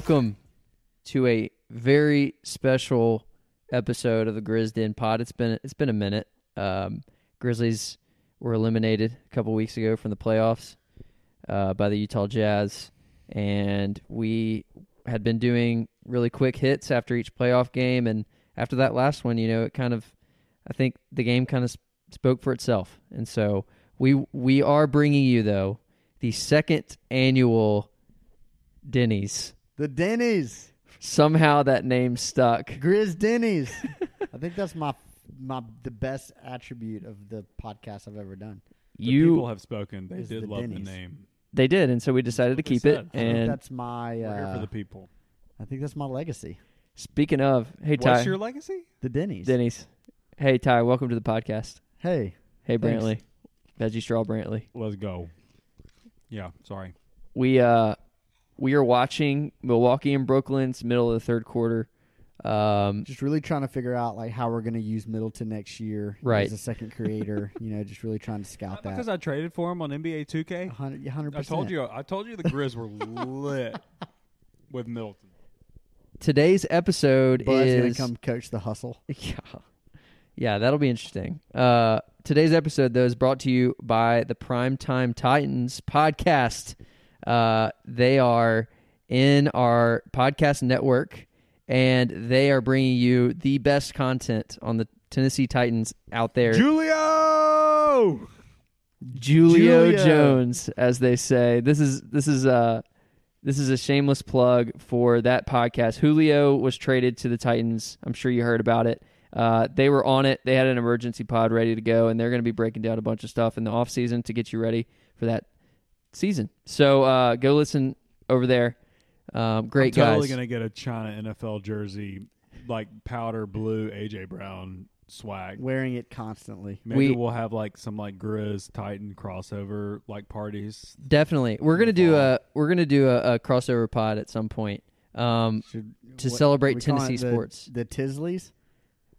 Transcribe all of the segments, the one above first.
welcome to a very special episode of the Grizz Den Pod. It's been it's been a minute. Um, Grizzlies were eliminated a couple weeks ago from the playoffs uh, by the Utah Jazz, and we had been doing really quick hits after each playoff game, and after that last one, you know, it kind of, I think the game kind of spoke for itself, and so we we are bringing you though the second annual Denny's. The Denny's. Somehow that name stuck. Grizz Denny's. I think that's my my the best attribute of the podcast I've ever done. The You people have spoken. They did the love Denny's. the name. they did, and so we decided to what they keep it. said. I think And that's my We're here for uh, the people. I think that's my legacy. speaking of, hey Ty, What's your legacy? The Denny's. Denny's. Hey Ty, welcome to the podcast. Hey. Hey Thanks. Brantley, Veggie Straw Brantley. Let's go. Yeah, sorry. We uh we are watching Milwaukee and Brooklyn's middle of the third quarter. Um, Just really trying to figure out like how we're gonna use Middleton next year Right. as a second creator. you know, just really trying to scout Not because. I traded for him on NBA 2K. Hundred hundred I told you. I told you the Grizz were lit with Middleton. today's episode Bud's is gonna come coach the hustle. Yeah. Yeah, that'll be interesting. Uh, today's episode, though, is brought to you by the Primetime Titans podcast. Uh, they are in our podcast network, and they are bringing you the best content on the Tennessee Titans out there. Julio. Julio Julio. Jones, as they say. This is this is uh this is a shameless plug for that podcast. Julio was traded to the Titans. I'm sure you heard about it. Uh, they were on it. They had an emergency pod ready to go, and they're going to be breaking down a bunch of stuff in the off season to get you ready for that season. So uh, go listen over there. Um, great I'm totally guys. gonna get a China NFL jersey, like powder blue AJ Brown swag. Wearing it constantly. Maybe We- we, will have like some like Grizz Titan crossover like parties. Definitely, we're gonna do a we're gonna do a, a crossover pod at some point. Um, Should, To what- celebrate Tennessee the- sports. The Tisleys.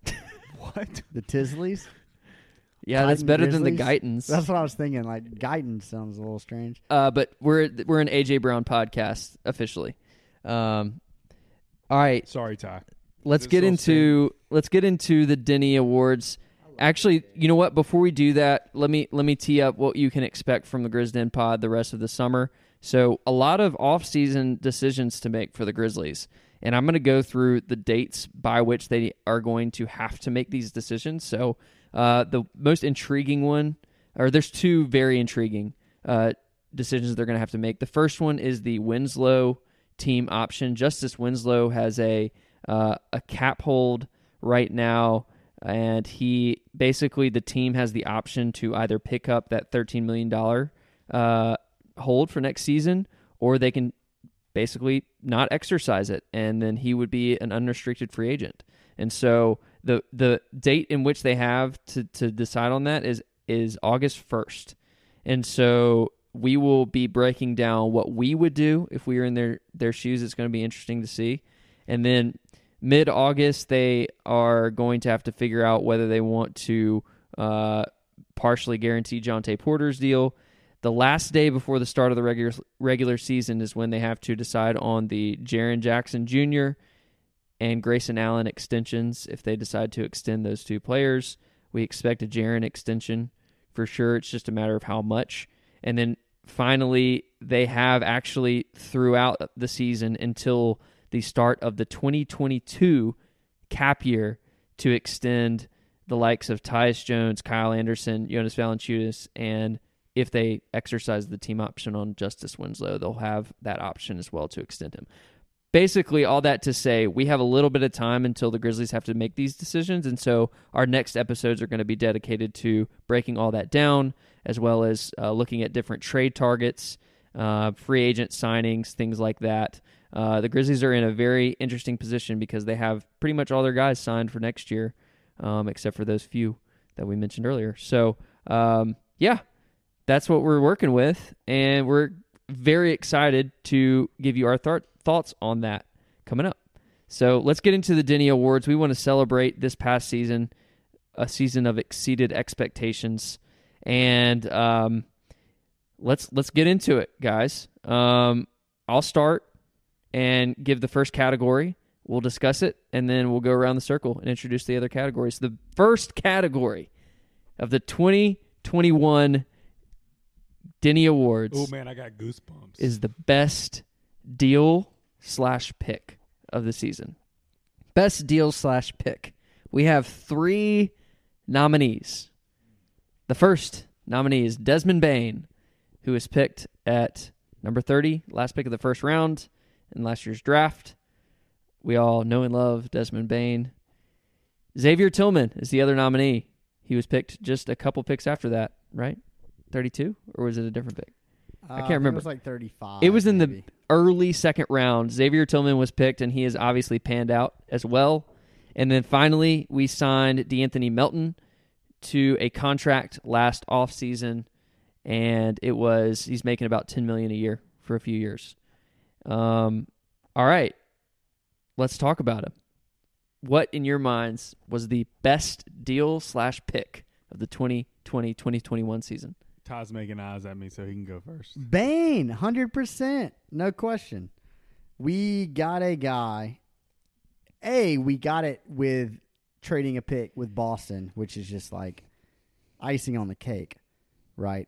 What? The Tisleys. Yeah, that's Titan better than the Grizzlies? Guytons. That's what I was thinking. Like guidance sounds a little strange. Uh, but we're we're an AJ Brown podcast officially. Um, all right, Sorry, Ty. let's Is get still into let's get into the Denny Awards. Actually, you know what? Before we do that, let me let me tee up what you can expect from the Grizz Den Pod the rest of the summer. So, a lot of off-season decisions to make for the Grizzlies, and I'm going to go through the dates by which they are going to have to make these decisions. So, uh, the most intriguing one, or there's two very intriguing uh, decisions they're going to have to make. The first one is the Winslow team option. Justice Winslow has a uh, a cap hold right now, and he basically the team has the option to either pick up that thirteen million dollar uh, hold for next season, or they can basically not exercise it, and then he would be an unrestricted free agent. And so the the date in which they have to to decide on that is is August first, and so we will be breaking down what we would do if we were in their their shoes. It's going to be interesting to see, and then mid August they are going to have to figure out whether they want to uh, partially guarantee Jontay Porter's deal. The last day before the start of the regular regular season is when they have to decide on the Jaren Jackson Jr. and Grayson Allen extensions. If they decide to extend those two players, we expect a Jaren extension for sure. It's just a matter of how much. And then finally, they have actually throughout the season until the start of the 2022 cap year to extend the likes of Tyus Jones, Kyle Anderson, Jonas Valanciunas, and if they exercise the team option on Justice Winslow, they'll have that option as well to extend him. Basically, all that to say, we have a little bit of time until the Grizzlies have to make these decisions, and so our next episodes are going to be dedicated to breaking all that down, as well as uh, looking at different trade targets, uh, free agent signings, things like that. Uh, the Grizzlies are in a very interesting position because they have pretty much all their guys signed for next year, um, except for those few that we mentioned earlier. So, um, yeah, that's what we're working with, and we're very excited to give you our th- thoughts on that coming up. So let's get into the Denny Awards. We want to celebrate this past season, a season of exceeded expectations, and um, let's let's get into it, guys. Um, I'll start, and give the first category. We'll discuss it, and then we'll go around the circle and introduce the other categories. The first category of the 2021 Denny Awards Oh man, I got goosebumps. is the best deal slash pick of the season. Best deal slash pick. We have three nominees. The first nominee is Desmond Bane, who was picked at number 30, last pick of the first round in last year's draft. We all know and love Desmond Bane. Xavier Tillman is the other nominee. He was picked just a couple picks after that, right? 32? Or was it a different pick? Uh, can't think remember. It was like 35. It was in the- early second round. Xavier Tillman was picked, and he has obviously panned out as well. And then finally, we signed D'Anthony Melton to a contract last offseason, and it was he's making about ten million a year for a few years. Um, all right, let's talk about him. What in your minds was the best deal slash pick of the 2020-2021 season? Todd's making eyes at me, so he can go first. Bane, hundred percent, no question. We got a guy. A, we got it with trading a pick with Boston, which is just like icing on the cake, right?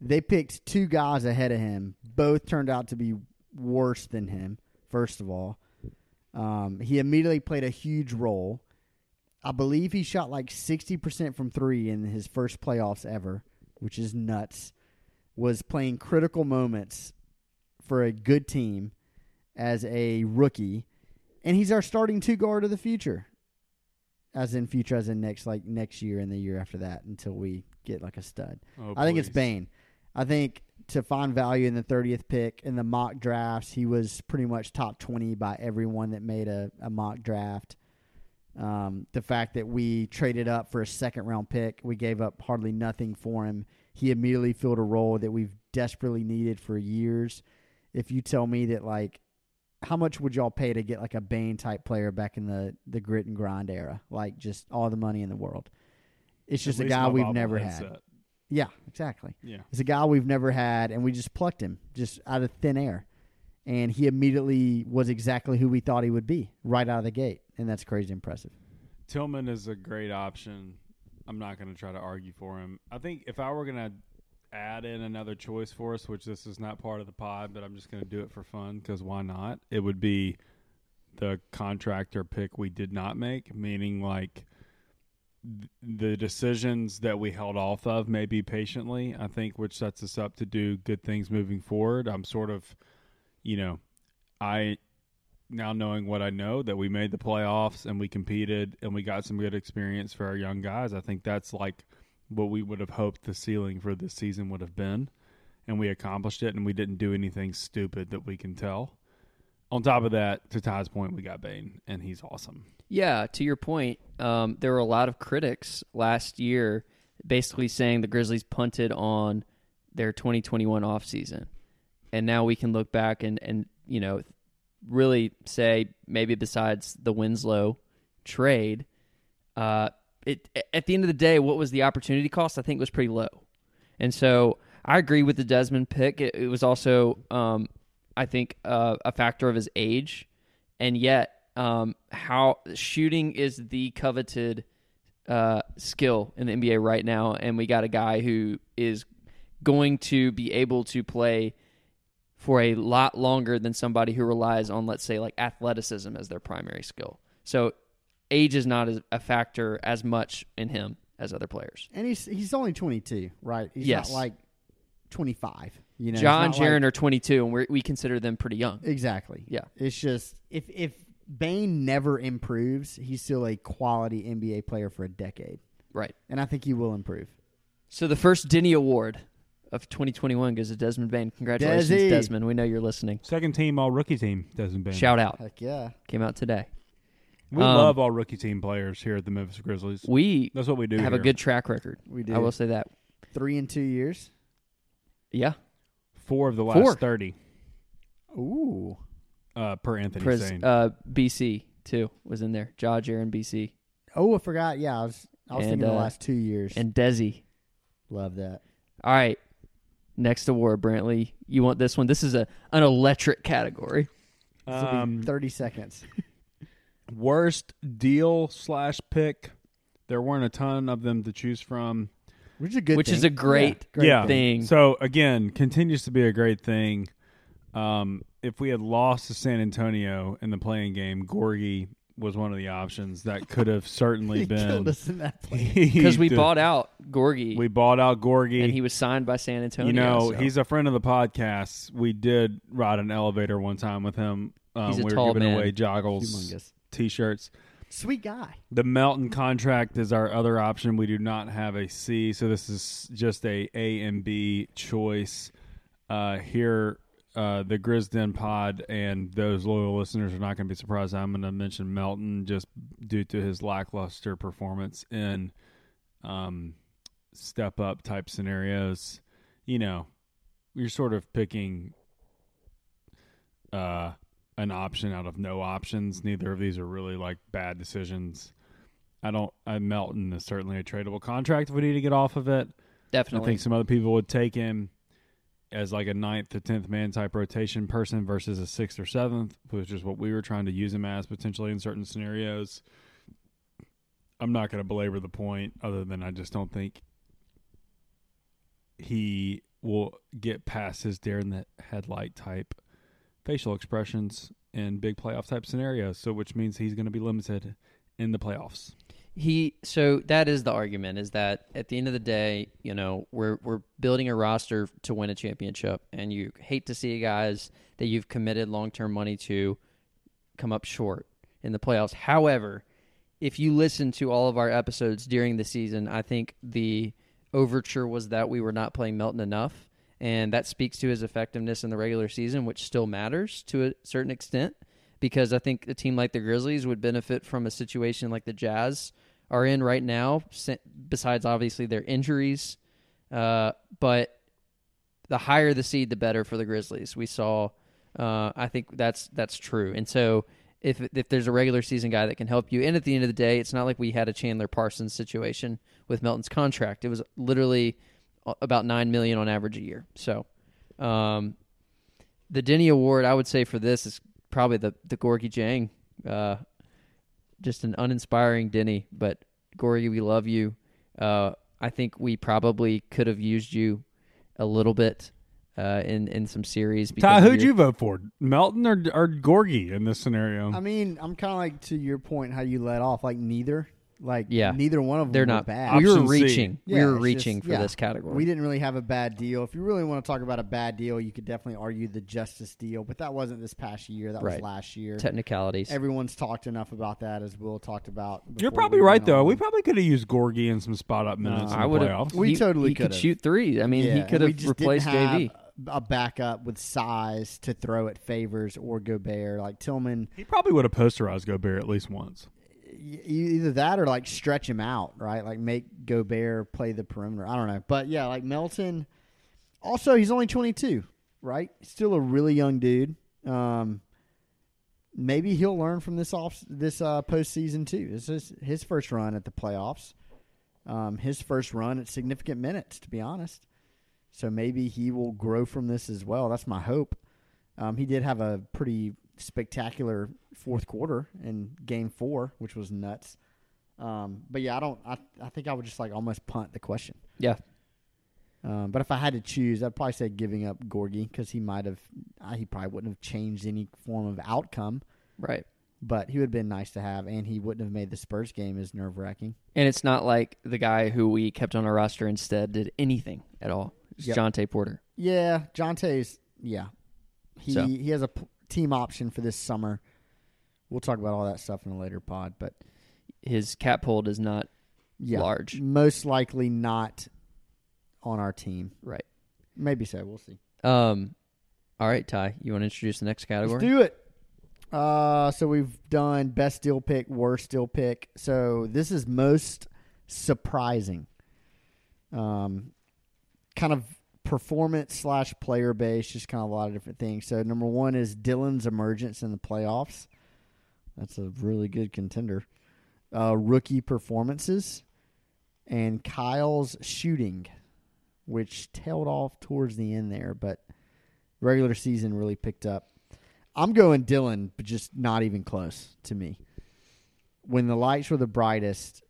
They picked two guys ahead of him. Both turned out to be worse than him. First of all, um, he immediately played a huge role. I believe he shot like sixty percent from three in his first playoffs ever, which is nuts was playing critical moments for a good team as a rookie, and he's our starting two guard of the future. As in future, as in next like next year and the year after that, until we get like a stud. Oh, I think it's. Bane. I think to find value in the thirtieth pick in the mock drafts, he was pretty much top twenty by everyone that made a, a mock draft. Um, the fact that we traded up for a second round pick, we gave up hardly nothing for him. He immediately filled a role that we've desperately needed for years. If you tell me that, like, how much would y'all pay to get like a Bane type player back in the the grit and grind era? Like, just all the money in the world. It's At just a guy we've never had. Yeah, exactly. Yeah. It's a guy we've never had, and we just plucked him just out of thin air. And he immediately was exactly who we thought he would be right out of the gate. And that's crazy impressive. Tillman is a great option. I'm not going to try to argue for him. I think if I were going to add in another choice for us, which this is not part of the pod, but I'm just going to do it for fun because why not? It would be the contractor pick we did not make, meaning like th- the decisions that we held off of maybe patiently, I think, which sets us up to do good things moving forward. I'm sort of, you know, I now knowing what I know that we made the playoffs and we competed and we got some good experience for our young guys. I think that's like what we would have hoped the ceiling for this season would have been. And we accomplished it and we didn't do anything stupid that we can tell. On top of that, to Todd's point, we got Bane and he's awesome. Yeah, to your point, um, there were a lot of critics last year basically saying the Grizzlies punted on their 2021 offseason. And now we can look back and, and, you know, really say maybe besides the Winslow trade, uh, it at the end of the day, what was the opportunity cost? I think was pretty low. And so I agree with the Desmond pick. It, it was also, um, I think, uh, a factor of his age, and yet um, how shooting is the coveted uh, skill in the NBA right now, and we got a guy who is going to be able to play for a lot longer than somebody who relies on, let's say, like athleticism as their primary skill. So age is not as a factor as much in him as other players. And he's he's only 22, right? He's Yes. not like 25. You know, John Jaren like- are 22, and we're, we consider them pretty young. Exactly. Yeah. It's just if if Bane never improves, he's still a quality NBA player for a decade, Right. and I think he will improve. So the first Denny Award of 2021 goes to Desmond Bane. Congratulations, Desi. Desmond. We know you're listening. Second team all rookie team Desmond Bane. Shout out. Heck yeah. Came out today. We Um, love all rookie team players here at the Memphis Grizzlies. We That's what we do. have a good track record. We do. I will say that. Three in two years. Yeah. four of the last Four. thirty Ooh. uh, per Anthony Pres- Sane. uh, BC too was in there. Ja, Jaren, BC, Oh, I forgot. Yeah, I was I was And, thinking the uh, last two years. and Desi. Love that. All right. Next award, Brantley. You want this one? This is a an electric category. This be Um, thirty seconds. worst deal slash pick. There weren't a ton of them to choose from. Which is a good Which thing. is a great great yeah. thing. So again, continues to be a great thing. Um, if we had lost to San Antonio in the play-in game, Gorgui was one of the options that could have certainly he been killed us in that play. because we bought out Gorgui we bought out Gorgui and he was signed by San Antonio. You know, so. he's a friend of the podcast. We did ride an elevator one time with him. Um, He's a we were giving man. away joggles, t-shirts. Sweet guy. The Melton contract is our other option. We do not have a C, so this is just a A and B choice. Uh, here, uh, the Grizz Den Pod and those loyal listeners are not going to be surprised. I'm going to mention Melton just due to his lackluster performance in um, step up type scenarios. You know, you're sort of picking uh, an option out of no options. Neither of these are really like bad decisions. I don't. I Melton is certainly a tradable contract if we need to get off of it. Definitely, I think some other people would take him as like a ninth to tenth man type rotation person versus a sixth or seventh, which is what we were trying to use him as potentially in certain scenarios. I'm not going to belabor the point, other than I just don't think he will get past his dare the headlight type facial expressions in big playoff type scenarios. So, which means he's going to be limited in the playoffs. He so that is the argument is that at the end of the day, you know, we're we're building a roster to win a championship and you hate to see guys that you've committed long-term money to come up short in the playoffs. However, if you listen to all of our episodes during the season, I think the overture was that we were not playing Melton enough and that speaks to his effectiveness in the regular season, which still matters to a certain extent because I think a team like the Grizzlies would benefit from a situation like the Jazz are in right now, besides obviously their injuries. Uh, but the higher the seed, the better for the Grizzlies. We saw, uh, I think that's that's true. And so if if there's a regular season guy that can help you, and at the end of the day, it's not like we had a Chandler Parsons situation with Melton's contract. It was literally about nine million on average a year. So, um, the Denny Award, I would say for this is probably the the Gorgui Dieng. Uh, just an uninspiring Denny, but Gorgui, we love you. Uh, I think we probably could have used you a little bit uh, in in some series. because Ty, who'd your- you vote for, Melton or or Gorgui in this scenario? I mean, I'm kind of like to your point how you let off. Like neither, like Yeah. neither one of them They're were not bad. We were Option C. reaching. we Yeah, were it's reaching just- for yeah. this category. We didn't really have a bad deal. If you really want to talk about a bad deal, you could definitely argue the Justice deal, but that wasn't this past year. That Right. was last year. Technicalities. Everyone's talked enough about that as Will talked about. You're before probably we right went though. on. We probably could have used Gorgui in some spot up minutes No. in I the would have. playoffs. We he, totally he could could've. shoot three. I mean, Yeah, he and could we have just replaced didn't JV. have A backup with size to throw at Favors or Gobert. Like Tillman, He probably would have posterized Gobert at least once. Either that or like stretch him out, right? Like make Gobert play the perimeter. I don't know, but yeah, like Melton. Also, he's only 22, right? Still a really young dude. Um, maybe he'll learn from this off this uh, postseason too. This is his first run at the playoffs. Um, his first run at significant minutes, to be honest. So maybe he will grow from this as well. That's my hope. Um, he did have a pretty spectacular fourth quarter in game four, which was nuts. Um, but yeah, I don't. I I think I would just like almost punt the question. Yeah. Um, but if I had to choose, I'd probably say giving up Gorgui because he might have. Uh, he probably wouldn't have changed any form of outcome, Right. but he would have been nice to have, and he wouldn't have made the Spurs game as nerve wracking. And it's not like the guy who we kept on our roster instead did anything at all. It's Yep. Jontay Porter. Yeah, Jontay's. Yeah, he So. he has a p- team option for this summer. We'll talk about all that stuff in a later pod, but His cap hold is not yeah, large. most likely not on our team. Right. Maybe so. We'll see. Um. All right, Ty. You want to introduce the next category? Let's do it. Uh, so we've done best deal pick, worst deal pick. So this is most surprising. Um, kind of performance slash player base, just kind of a lot of different things. So number one is Dillon's emergence in the playoffs. That's a really good contender. Uh, rookie performances and Kyle's shooting, which tailed off towards the end there, but regular season really picked up. I'm going Dillon, but just not even close to me. When the lights were the brightest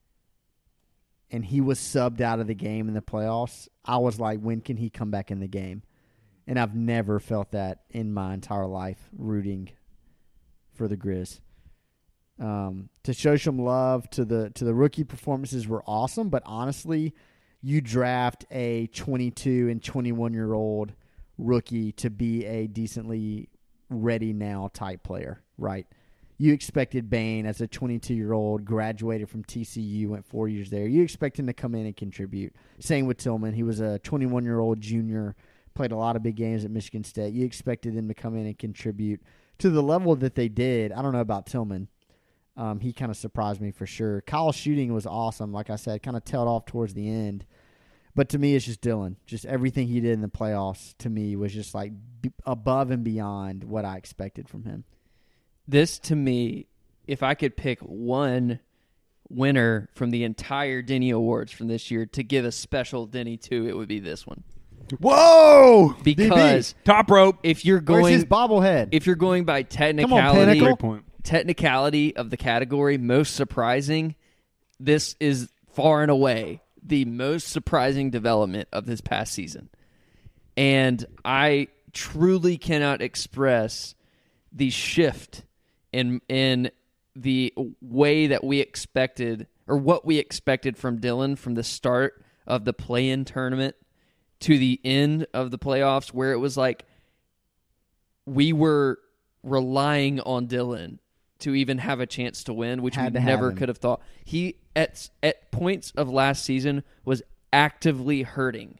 and he was subbed out of the game in the playoffs, I was like, when can he come back in the game? And I've never felt that in my entire life rooting for the Grizz. Um, to show some love to the to the rookie performances were awesome, but honestly, you draft a 22 and 21 year old rookie to be a decently ready now type player, right? You expected Bane as a 22 year old, graduated from TCU, went four years there. You expect him to come in and contribute. Same with Tillman. He was a 21 year old junior, played a lot of big games at Michigan State. You expected him to come in and contribute to the level that they did. I don't know about Tillman. Um, he kind of surprised me for sure. Kyle's shooting was awesome. Like I said, kind of tailed off towards the end. But to me, it's just Dillon. Just everything he did in the playoffs to me was just like b- above and beyond what I expected from him. This to me, if I could pick one winner from the entire Denny Awards from this year to give a special Denny to, it would be this one. Whoa! Because Top rope. if you're going Where's his going bobblehead? if you're going by technicality, on, technicality Pinnacle. Technicality of the category, most surprising, this is far and away the most surprising development of this past season. And I truly cannot express the shift in in the way that we expected or what we expected from Dillon from the start of the play-in tournament to the end of the playoffs where it was like we were relying on Dillon to even have a chance to win, which Had we never could have thought. He at at points of last season was actively hurting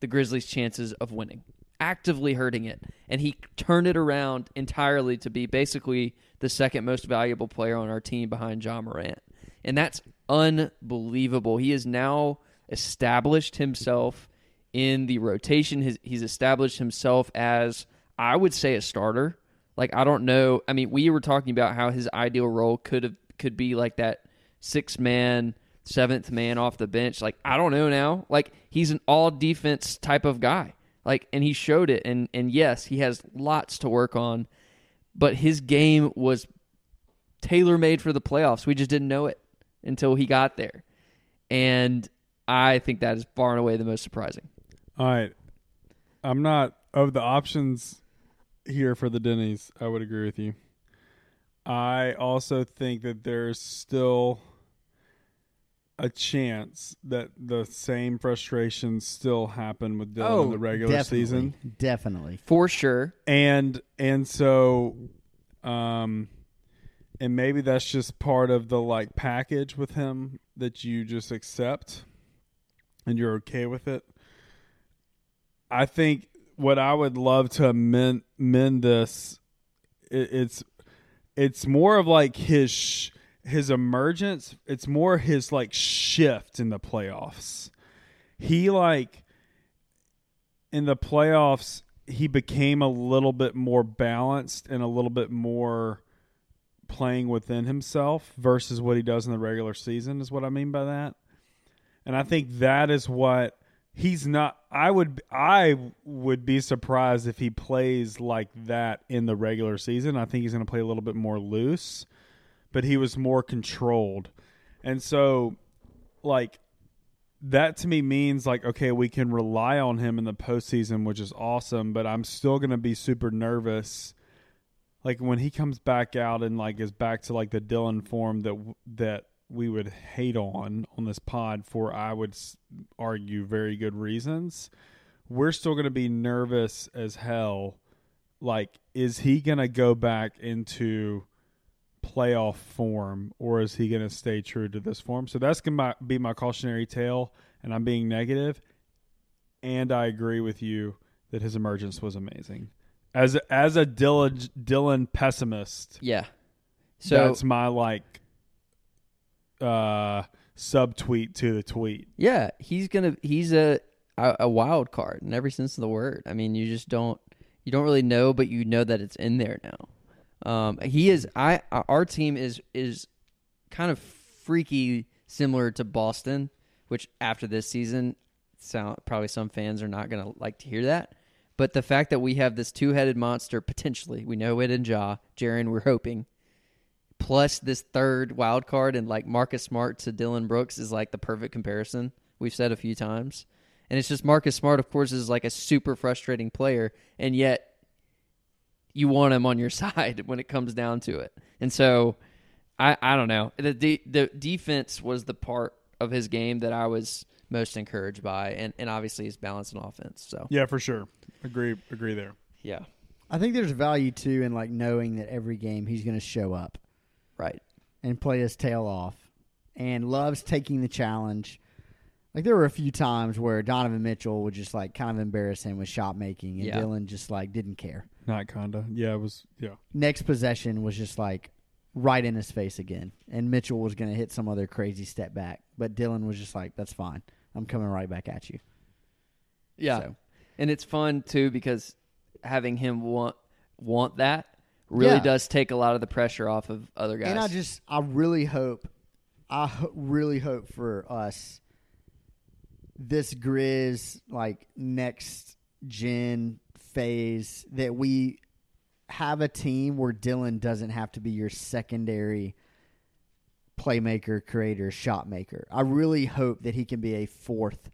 the Grizzlies' chances of winning. Actively hurting it. And he turned it around entirely to be basically the second most valuable player on our team behind Ja Morant. And that's unbelievable. He has now established himself in the rotation. His, he's established himself as, I would say, a starter. Like I don't know. I mean, we were talking about how his ideal role could have could be like that six man, seventh man off the bench. Like I don't know now. Like he's an all defense type of guy. Like and he showed it. And and yes, he has lots to work on, but his game was tailor made for the playoffs. We just didn't know it until he got there. And I think that is far and away the most surprising. All right. I'm not of the options here for the Denny's. I would agree with you. I also think that there's still a chance that the same frustrations still happen with Dillon in the regular Oh, definitely, season. Definitely. For sure. and and so um and maybe that's just part of the like package with him that you just accept and you're okay with it i think what i would love to amend, mend this it, it's it's more of like his his emergence it's more his like shift in the playoffs he like in the playoffs he became a little bit more balanced and a little bit more playing within himself versus what he does in the regular season is what I mean by that. And I think that is what he's not I would I would be surprised if he plays like that in the regular season. I think he's going to play a little bit more loose, but he was more controlled. And so like that to me means like okay, we can rely on him in the postseason, which is awesome. But I'm still gonna be super nervous, like when he comes back out and like is back to like the Dillon form that that we would hate on on this pod for I would argue very good reasons. We're still gonna be nervous as hell. Like, is he gonna go back into playoff form or is he going to stay true to this form? So that's going to be my cautionary tale, and I'm being negative. And I agree with you that his emergence was amazing. As a, as a Dillon, Dillon pessimist, Yeah. So that's my like uh subtweet to the tweet. Yeah, he's gonna he's a, a wild card in every sense of the word. I mean, you just don't you don't really know, but you know that it's in there now. Um, he is I our team is is kind of freaky similar to Boston, which after this season, sound probably some fans are not gonna like to hear that, But the fact that we have this two headed monster potentially, we know it in Ja, Jaren, we're hoping, plus this third wild card and like Marcus Smart to Dillon Brooks is like the perfect comparison. We've said a few times. And it's just Marcus Smart, of course, is like a super frustrating player, and yet you want him on your side when it comes down to it. And so I, I don't know. The de- the defense was the part of his game that I was most encouraged by, and, and obviously his balance and offense. So Yeah, for sure. Agree. Agree there. yeah, I think there's value too in like knowing that every game he's going to show up right. and play his tail off, and loves taking the challenge. Like there were a few times where Donovan Mitchell would just like kind of embarrass him with shot making, and Yeah. Dillon just like didn't care. Not kinda. Yeah, it was. Yeah. Next possession was just like right in his face again, and Mitchell was going to hit some other crazy step back, but Dillon was just like, "That's fine, I'm coming right back at you." Yeah, So- and it's fun too because having him want want that really Yeah. does take a lot of the pressure off of other guys. And I just, I really hope, I ho- really hope for us, this Grizz like next gen phase that we have a team where Dillon doesn't have to be your secondary playmaker, creator, shot maker. I really hope that he can be a fourth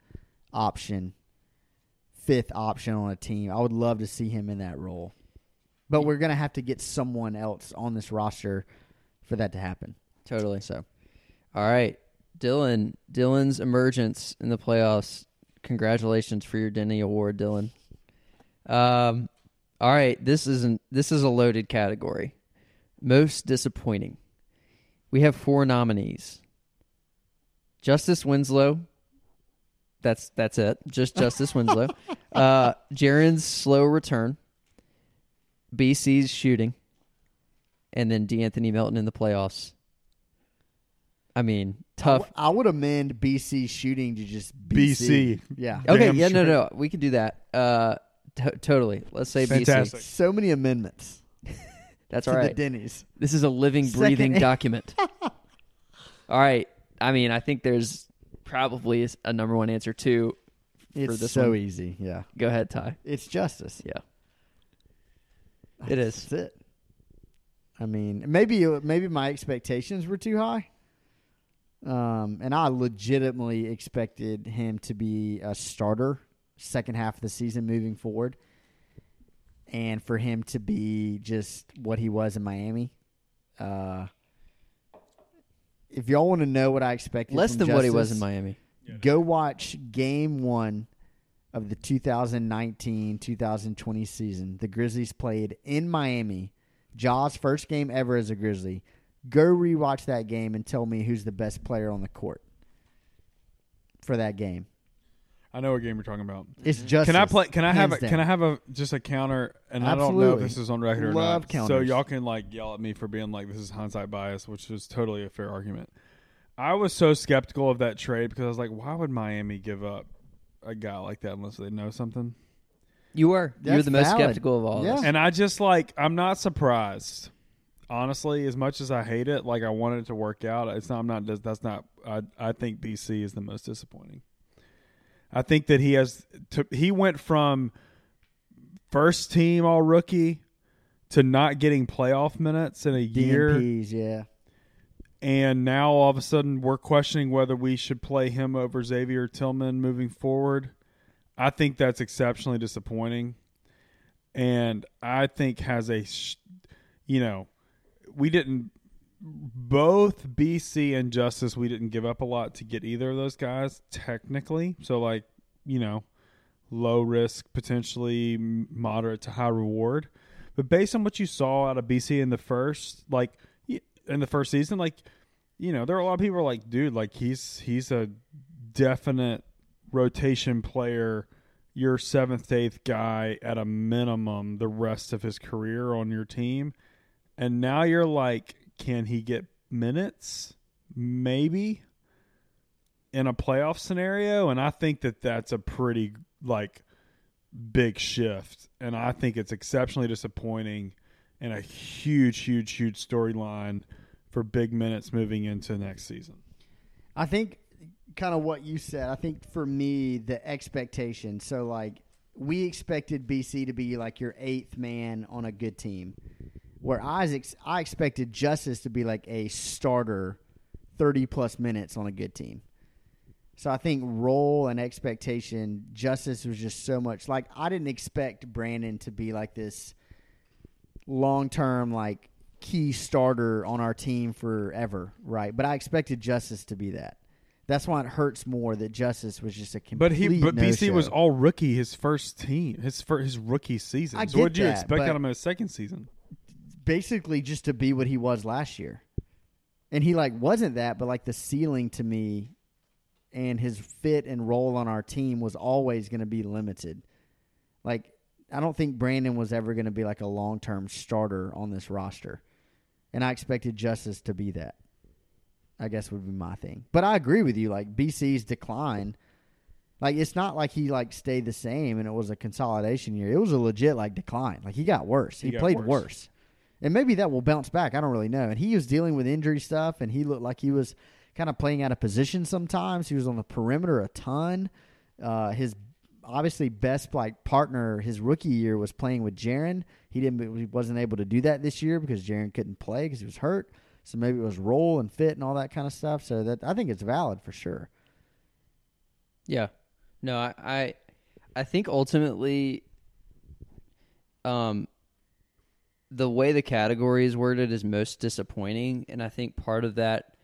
option, fifth option on a team. I would love to see him in that role. But we're going to have to get someone else on this roster for that to happen. totally. So, All right, Dillon. Dillon's emergence in the playoffs. Congratulations for your Denny Award, Dillon. Um, all right, this isn't. This is a loaded category. Most disappointing. We have four nominees. Justice Winslow. That's that's it. Just Justice Winslow. Uh, Jaren's slow return. BC's shooting, and then D'Anthony Melton in the playoffs. I mean, tough. I would amend BC shooting to just BC. BC. Yeah. Okay, Damn yeah, no, straight. no, we can do that. Uh, to totally. Let's say Fantastic. BC. So many amendments That's to all the. Denny's. This is a living, Second- breathing document. all right. I mean, I think there's probably a number one answer too. It's this so one. easy. Yeah. Go ahead, Ty. It's justice. Yeah. It is. That's it. I mean, maybe maybe my expectations were too high. Um, and I legitimately expected him to be a starter second half of the season moving forward, and for him to be just what he was in Miami. Uh, if y'all want to know what I expected, Less from than what he was in Miami. go watch game one of the 2019-2020 season. The Grizzlies played in Miami. Ja's first game ever as a Grizzly. Go rewatch that game and tell me who's the best player on the court for that game. I know what game you're talking about. It's mm-hmm. just Can I play? Can I have? A, can I have a just a counter? And I don't know if this is on record or Love not. So y'all can like yell at me for being like this is hindsight bias, which is totally a fair argument. I was so skeptical of that trade because I was like, why would Miami give up a guy like that unless they know something? You were. you were That's the most valid. skeptical of all Yeah. of us. And I just like I'm not surprised. Honestly, as much as I hate it, like I wanted it to work out. It's not. I'm not. That's not. I. I think BC is the most disappointing. I think that he has. To, he went from first team all rookie to not getting playoff minutes in a year, DNPs, yeah. And now all of a sudden we're questioning whether we should play him over Xavier Tillman moving forward. I think that's exceptionally disappointing, and I think has a, you know, we didn't both BC and Justice we didn't give up a lot to get either of those guys technically. So like, you know, low risk potentially moderate to high reward. But based on what you saw out of BC in the first like in the first season like you know, there are a lot of people like, dude, like he's he's a definite rotation player, your seventh eighth guy at a minimum the rest of his career on your team. And now you're like, can he get minutes? Maybe in a playoff scenario. And I think that that's a pretty like big shift. And I think it's exceptionally disappointing and a huge, huge, huge storyline for big minutes moving into next season. I think kind of what you said. I think for me, the expectation. So like we expected BC to be like your eighth man on a good team, where I I expected Justice to be like a starter, thirty plus minutes on a good team. So I think role and expectation, Justice was just so much like I didn't expect Brandon to be like this long term like key starter on our team forever, right? But I expected Justice to be that. That's why it hurts more that Justice was just a complete. But he, but BC was all rookie his first team, his first, his rookie season. I so what did you expect out of him in his second season? basically just to be what he was last year. And he like wasn't that, but like the ceiling to me and his fit and role on our team was always going to be limited. Like I don't think Brandon was ever going to be like a long-term starter on this roster. And I expected Justice to be that. I guess would be my thing. But I agree with you like BC's decline like it's not like he like stayed the same and it was a consolidation year. It was a legit like decline. Like he got worse. He He, got played worse. worse. And maybe that will bounce back. I don't really know. And he was dealing with injury stuff and he looked like he was kind of playing out of position sometimes. He was on the perimeter a ton. Uh, his obviously best like partner his rookie year was playing with Jaren. He didn't he wasn't able to do that this year because Jaren couldn't play because he was hurt. So maybe it was role and fit and all that kind of stuff. So that I think it's valid for sure. Yeah. No, I, I I think ultimately um the way the category is worded is most disappointing and I think part of that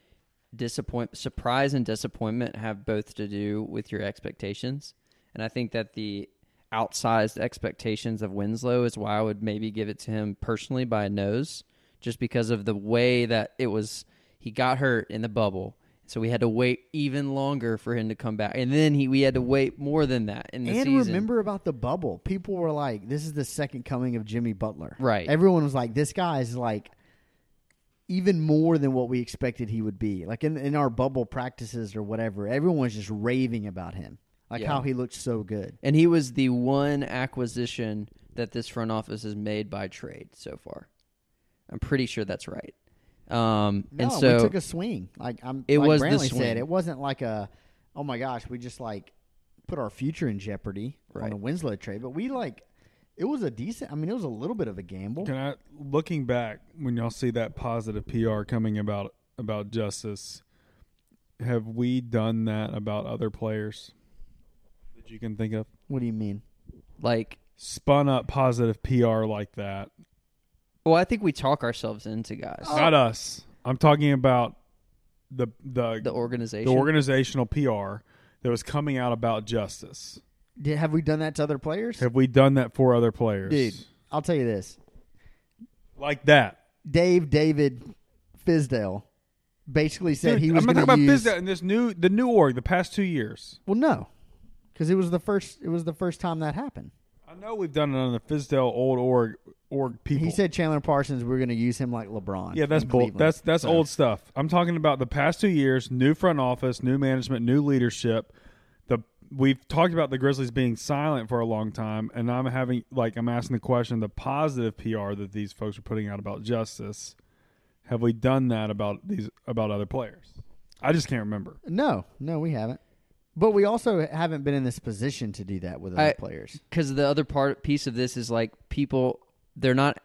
disappoint surprise and disappointment have both to do with your expectations. And I think that the outsized expectations of Winslow is why I would maybe give it to him personally by a nose, just because of the way that it was. He got hurt in the bubble, so we had to wait even longer for him to come back, and then he we had to wait more than that in the and season. remember about the bubble. People were like, "This is the second coming of Jimmy Butler." Right. Everyone was like, "This guy is like even more than what we expected he would be." Like in in our bubble practices or whatever, everyone was just raving about him, like Yeah. how he looked so good. and he was the one acquisition that this front office has made by trade so far. I'm pretty sure that's right. Um, No, and so we took a swing. Like I'm, It like was the Brantley swing. said, it wasn't like a, oh my gosh, we just like put our future in jeopardy on Right. the Winslow trade, but we like. It was a decent. I mean, it was a little bit of a gamble. Can I, looking back, when y'all see that positive PR coming about about justice, have we done that about other players that you can think of? What do you mean? like, Spun up positive PR like that. well, I think we talk ourselves into guys, Oh. Not us. I'm talking about the the the the organization. organizational PR that was coming out about justice. Did, have we done that to other players? Have we done that for other players? Dude, I'll tell you this: like that. Dave David Fizdale basically said Dude, he was I'm not going talking to about use. Fizdale in this new the new org the past two years. Well, no, because it was the first. It was the first time that happened. I know we've done it on the Fizdale old org org people. He said Chandler Parsons. We're going to use him like LeBron. Yeah, that's bull. That's that's So- old stuff. I'm talking about the past two years, new front office, new management, new leadership. The we've talked about the Grizzlies being silent for a long time, and I'm having like I'm asking the question: the positive PR that these folks are putting out about justice. Have we done that about these about other players? I just can't remember. No, no, we haven't. But we also haven't been in this position to do that with other I- players. because the other part piece of this is like people they're not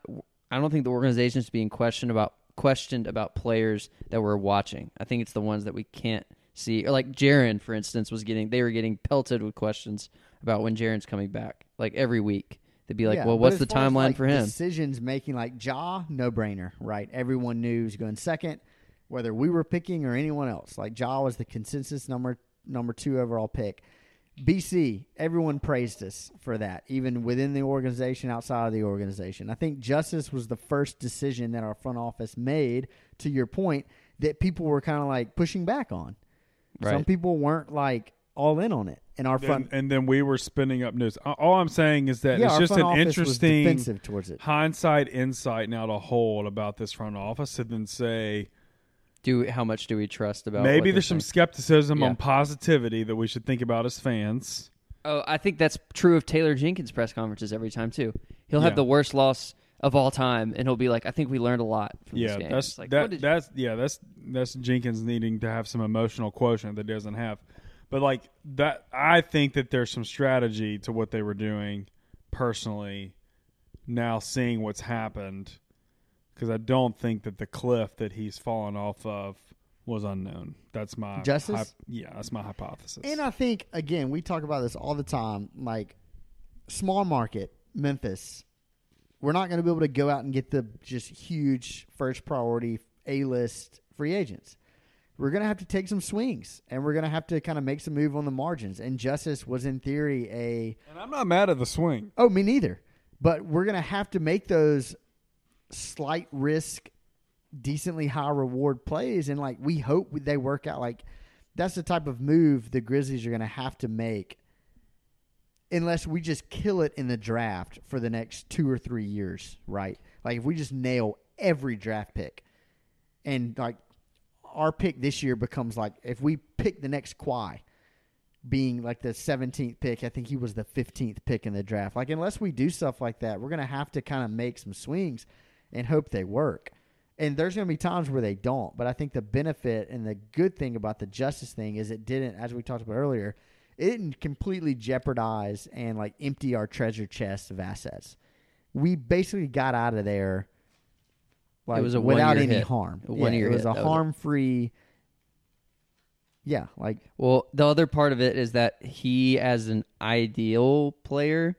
i don't think the organization's being questioned about questioned about players that we're watching i think it's the ones that we can't see or like Jaren, for instance was getting they were getting pelted with questions about when Jaren's coming back like every week they'd be like Yeah, well what's the timeline like, for him Decisions making like Ja, no brainer, right? Everyone knew he was going second, whether we were picking or anyone else. Like Ja was the consensus number number two overall pick. BC, everyone praised us for that, even within the organization, outside of the organization. I think justice was the first decision that our front office made. To your point, that people were kind of like pushing back on. Some people weren't like all in on it, and our front. And, and then we were spinning up news. All I'm saying is that yeah, it's just an interesting defensive towards it. hindsight insight now to hold about this front office, and then say do how much do we trust about maybe there's some saying? skepticism Yeah. on positivity that we should think about as fans. oh i think that's true of taylor jenkins press conferences every time too he'll Yeah. have the worst loss of all time and he'll be like i think we learned a lot from Yeah, this game that's It's like that, that's yeah, that's that's Jenkins needing to have some emotional quotient that he doesn't have. But like that, I think that there's some strategy to what they were doing. Personally, now seeing what's happened, because I don't think that the cliff that he's fallen off of was unknown. That's my Justice? hyp- yeah, that's my hypothesis. And I think again, we talk about this all the time. Like small market Memphis, we're not going to be able to go out and get the just huge first priority A list free agents. We're going to have to take some swings, and we're going to have to kind of make some move on the margins. And Justice was in theory a and I'm not mad at the swing. oh me neither, but we're going to have to make those slight risk, decently high reward plays, and like we hope they work out. Like that's the type of move the Grizzlies are going to have to make unless we just kill it in the draft for the next two or three years, right? Like if we just nail every draft pick and like our pick this year becomes like if we pick the next Kawhi being like the 17th pick, I think he was the 15th pick in the draft. Like unless we do stuff like that, we're going to have to kind of make some swings and hope they work. And there's going to be times where they don't, but I think the benefit and the good thing about the justice thing is it didn't as we talked about earlier, it didn't completely jeopardize and like empty our treasure chest of assets. We basically got out of there like it was a without any hit. harm. A Yeah, it was hit. was a- harm-free Yeah, like Well, the other part of it is that he, as an ideal player,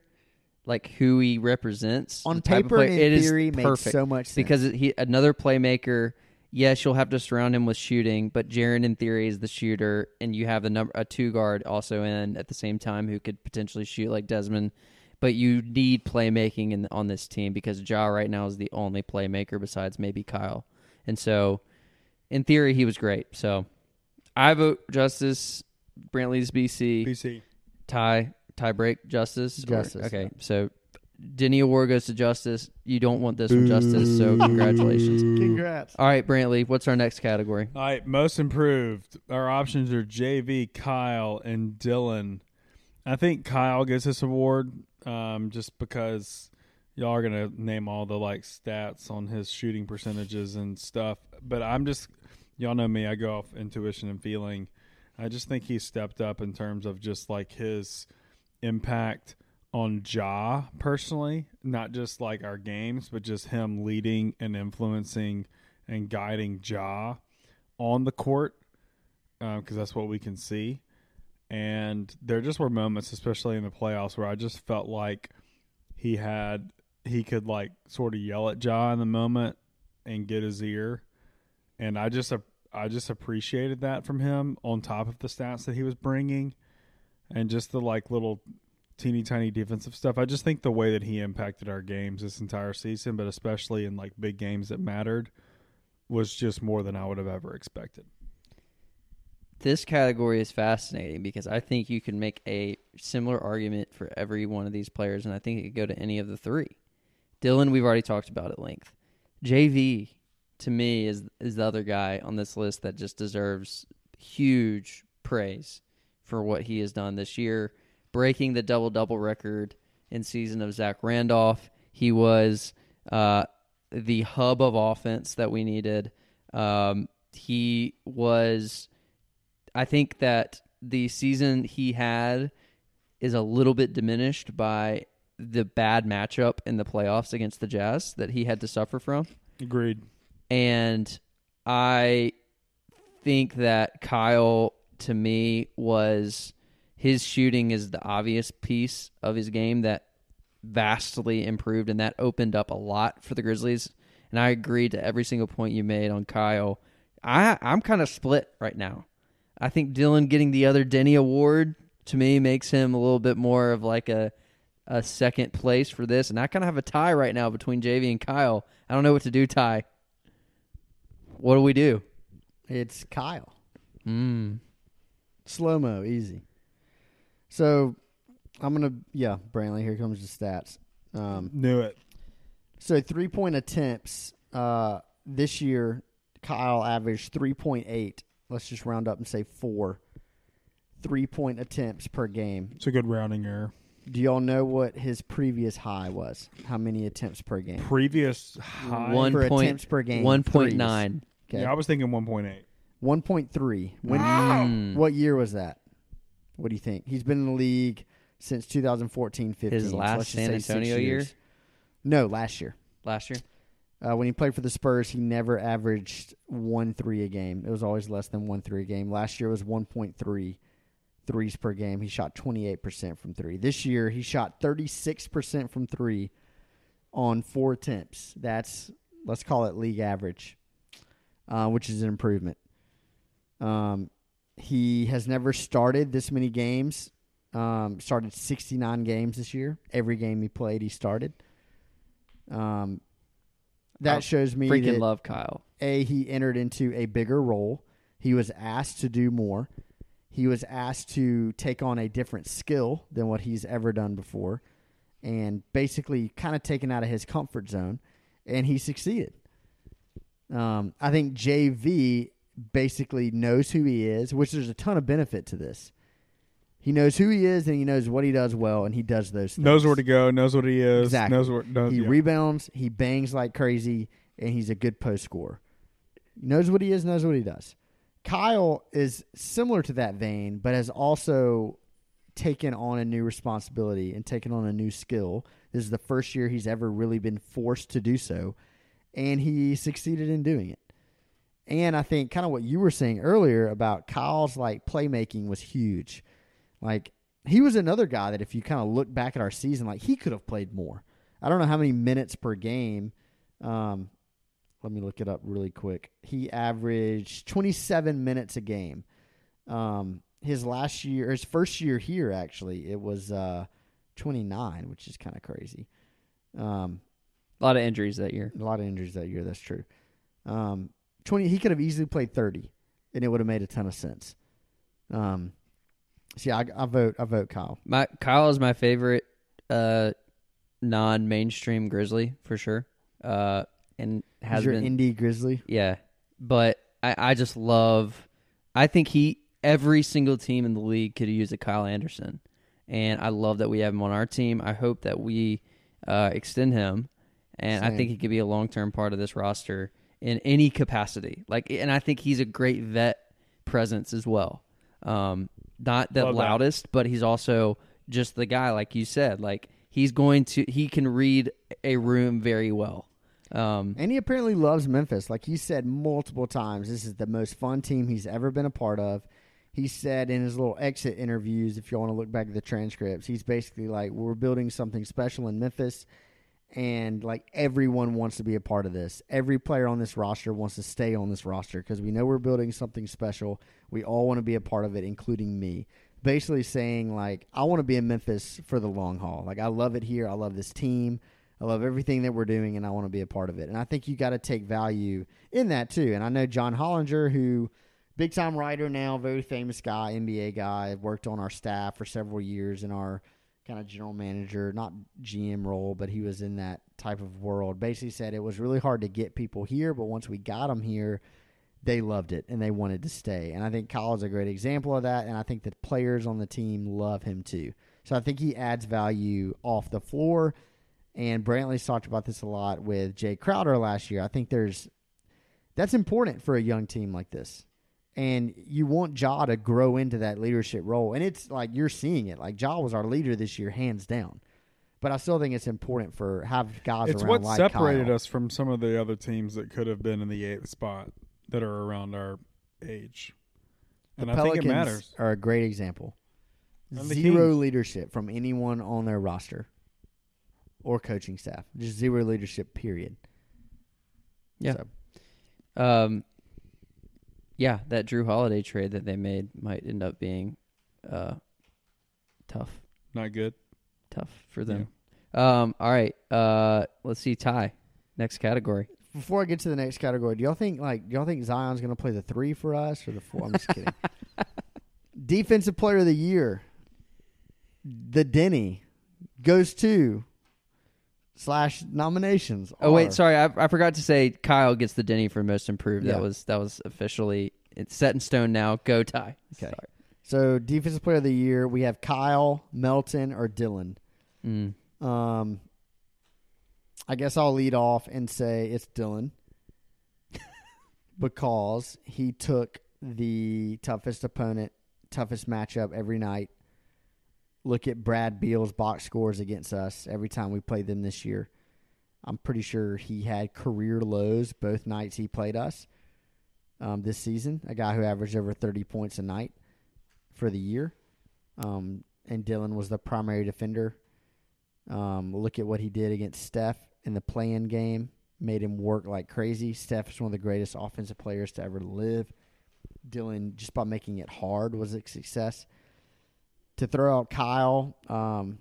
like who he represents on the type of paper player, and it in is theory makes perfect so much sense. because he another playmaker. Yes, you'll have to surround him with shooting, but Jaren in theory is the shooter, and you have a number a two guard also in at the same time who could potentially shoot like Desmond. But you need playmaking in on this team because Ja right now is the only playmaker besides maybe Kyle, and so in theory he was great. So I vote Justice Brantley's BC BC. tie tie break Justice. Or- Justice. okay, so Denny Award goes to Justice. You don't want this from Justice, so congratulations. Congrats. All right, Brantley, what's our next category? All right, most improved. Our options are JV, Kyle, and Dillon. I think Kyle gets this award um, just because y'all are gonna name all the like stats on his shooting percentages and stuff. But I'm just y'all know me. I go off intuition and feeling. I just think he stepped up in terms of just like his impact on Ja personally, not just like our games, but just him leading and influencing and guiding Ja on the court um, because that's what we can see. And there just were moments, especially in the playoffs, where I just felt like he had he could like sort of yell at Ja in the moment and get his ear, and I just I just appreciated that from him. On top of the stats that he was bringing, and just the like little teeny tiny defensive stuff. I just think the way that he impacted our games this entire season, but especially in like big games that mattered, was just more than I would have ever expected. This category is fascinating because I think you can make a similar argument for every one of these players, and I think it could go to any of the three. Dillon, we've already talked about at length. JV, to me, is is the other guy on this list that just deserves huge praise for what he has done this year, breaking the double double record in season of Zach Randolph. He was uh, the hub of offense that we needed. Um, he was I think that the season he had is a little bit diminished by the bad matchup in the playoffs against the Jazz that he had to suffer from. Agreed. And I think that Kyle, to me, was his shooting is the obvious piece of his game that vastly improved, and that opened up a lot for the Grizzlies. And I agree to every single point you made on Kyle. I I'm kind of split right now. I think Dillon getting the other Denny Award to me makes him a little bit more of like a a second place for this, and I kind of have a tie right now between JV and Kyle. I don't know what to do, Ty. What do we do? It's Kyle. Mm. Slow mo, easy. So I'm gonna yeah, Brantley. Here comes the stats. Um, Knew it. so three point attempts uh, this year, Kyle averaged three point eight. Let's just round up and say four. Three point attempts per game. It's a good rounding error. Do y'all know what his previous high was? How many attempts per game? Previous high. One for point- attempts per game. One point nine. Okay. Yeah, I was thinking 1.8. One point three. When? Mm. What year was that? What do you think? He's been in the league since 2014 15. His last let's San Antonio year? years. No, last year. last year. Uh, when he played for the Spurs, he never averaged one three a game. It was always less than one three a game. Last year was 1.3 threes per game. He shot 28% from three. This year, he shot 36% from three on four attempts. That's, let's call it league average, uh, which is an improvement. Um, he has never started this many games. Um, started 69 games this year. Every game he played, he started. Um, that I shows me Freaking that love Kyle. a he entered into a bigger role. He was asked to do more. He was asked to take on a different skill than what he's ever done before, and basically kind of taken out of his comfort zone, and he succeeded. Um, I think JV basically knows who he is, which there's a ton of benefit to this. He knows who he is, and he knows what he does well, and he does those things. Knows where to go. Knows what he is. Exactly. Knows where. Knows, He yeah. rebounds, he bangs like crazy, and he's a good post scorer. Knows what he is, knows what he does. Kyle is similar to that vein, but has also taken on a new responsibility and taken on a new skill. This is the first year he's ever really been forced to do so, and he succeeded in doing it. And I think kind of what you were saying earlier about Kyle's like playmaking was huge. Like he was another guy that if you kind of look back at our season, like he could have played more. I don't know how many minutes per game. Um, let me look it up really quick. He averaged 27 minutes a game. Um, his last year, his first year here, actually, it was uh, 29, which is kind of crazy. Um, A lot of injuries that year. a lot of injuries that year. That's true. Um, 20. He could have easily played 30, and it would have made a ton of sense. Um, yeah, I, I vote. I vote Kyle. My Kyle is my favorite uh, non-mainstream Grizzly for sure, uh, and has been. indie Grizzly. yeah, but I, I just love. I think he every single team in the league could use a Kyle Anderson, and I love that we have him on our team. I hope that we uh, extend him, and I think he could be a long-term part of this roster in any capacity. Like, and I think he's a great vet presence as well. Um, not the Love that. loudest, but he's also just the guy, like you said. Like he's going to, he can read a room very well. Um, And he apparently loves Memphis. Like he said multiple times, this is the most fun team he's ever been a part of. He said in his little exit interviews, if you want to look back at the transcripts, he's basically like, We're building something special in Memphis. And like everyone wants to be a part of this. Every player on this roster wants to stay on this roster because we know we're building something special. We all want to be a part of it, including me. Basically saying like, I want to be in Memphis for the long haul. Like I love it here. I love this team. I love everything that we're doing, and I want to be a part of it. And I think you got to take value in that too. And I know John Hollinger, who big time writer now, very famous guy, NBA guy, worked on our staff for several years in our kind of general manager, not GM role, but he was in that type of world. Basically said it was really hard to get people here, but once we got them here, they loved it and they wanted to stay. And I think Kyle is a great example of that. And I think the players on the team love him too. So I think he adds value off the floor. And Brantley's talked about this a lot with Jae Crowder last year. I think there's that's important for a young team like this. And you want Ja to grow into that leadership role. And it's like you're seeing it. Like Ja was our leader this year, hands down. But I still think it's important for have guys It's around what like separated Kyle. us from some of the other teams that could have been in the eighth spot that are around our age. And I think Pelicans it matters. are a great example. Zero Kings. leadership from anyone on their roster or coaching staff. Just zero leadership, period. Yeah. So, Um, yeah, that Jrue Holiday trade that they made might end up being uh, tough, Not good. tough for them. Um, all right, uh, let's see. Ty, next category. before I get to the next category, do y'all think like do y'all think Zion's going to play the three for us or the four? I'm just kidding. Defensive Player of the Year, the Denny goes to slash nominations. Oh are- wait, sorry, I, I forgot to say Kyle gets the Denny for most improved. Yeah. That was that was officially it's set in stone now. Go tie. Okay. Sorry. So defensive Player of the Year, we have Kyle, Melton, or Dillon. Mm. Um, I guess I'll lead off and say it's Dillon because he took the toughest opponent, toughest matchup every night, look at Brad Beal's box scores against us every time we played them this year. I'm pretty sure he had career lows both nights he played us um, this season. A guy who averaged over 30 points a night for the year. Um, and Dillon was the primary defender. Um, look at what he did against Steph in the play-in game. Made him work like crazy. Steph is one of the greatest offensive players to ever live. Dillon, just by making it hard, was a success. To throw out Kyle, um,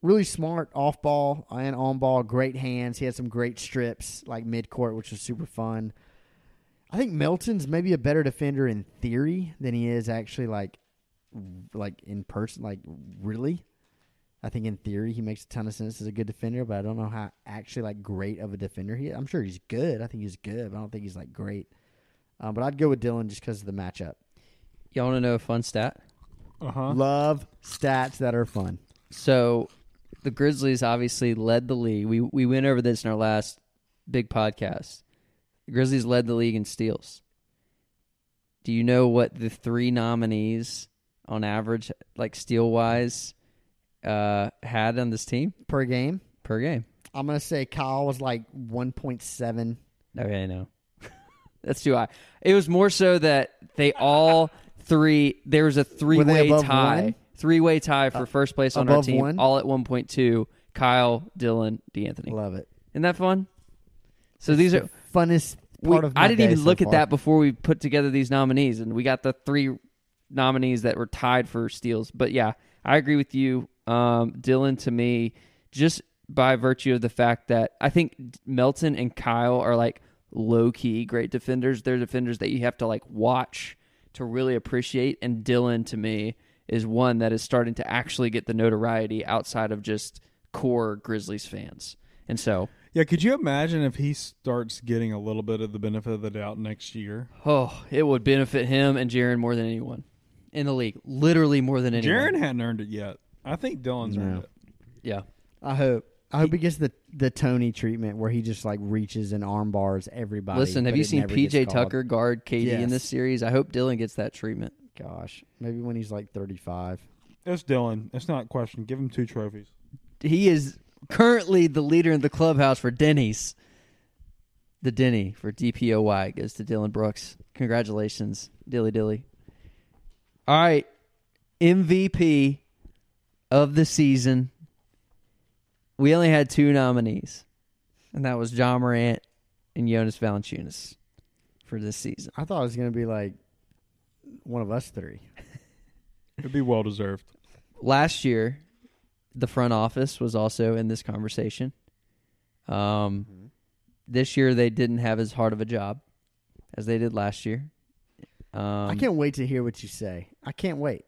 really smart off ball and on ball, great hands. He had some great strips like mid court, which was super fun. I think Melton's maybe a better defender in theory than he is actually like like in person, like really. I think in theory he makes a ton of sense as a good defender, but I don't know how actually like great of a defender he. Is. I'm sure he's good. I think he's good, but I don't think he's like great. Um, but I'd go with Dillon just because of the matchup. Y'all want to know a fun stat? Uh huh. Love stats that are fun. So the Grizzlies obviously led the league. We we went over this in our last big podcast. The Grizzlies led the league in steals. Do you know what the three nominees on average, like steal wise, uh, had on this team per game. per game? I'm gonna say Kyle was like 1.7. Okay, no, that's too high. It was more so that they all three. There was a three way tie, one? three way tie for Uh, first place on our team, one? all at one point two. Kyle, Dillon, De'Anthony. Love it. Isn't that fun? So these The are. funnest We, part of. My I didn't even so look at that before we put together these nominees, and we got the three nominees that were tied for steals. But yeah, I agree with you, um, Dillon. To me, just by virtue of the fact that I think Melton and Kyle are like low key great defenders. They're defenders that you have to like watch to really appreciate. And Dillon, to me, is one that is starting to actually get the notoriety outside of just core Grizzlies fans. And so, Yeah, could you imagine if he starts getting a little bit of the benefit of the doubt next year? Oh, it would benefit him and Jaren more than anyone in the league. Literally more than anyone. Jaren hadn't earned it yet. I think Dillon's earned it. yeah. I hope. I hope he gets the the Tony treatment where he just like reaches and arm bars everybody. Listen, have you seen PJ. Tucker guard KD in this series? I hope Dillon gets that treatment. Gosh, maybe when he's like 35. It's Dillon. It's not a question. Give him two trophies. He is currently the leader in the clubhouse for Denny's. The Denny for DPOY goes to Dillon Brooks. Congratulations, Dilly Dilly. All right, MVP of the season. We only had two nominees, and that was Ja Morant and Jonas Valanciunas for this season. I thought it was gonna be like one of us three. It'd be well deserved. last year, the front office was also in this conversation. Um, this year they didn't have as hard of a job as they did last year. Um, I can't wait to hear what you say. I can't wait.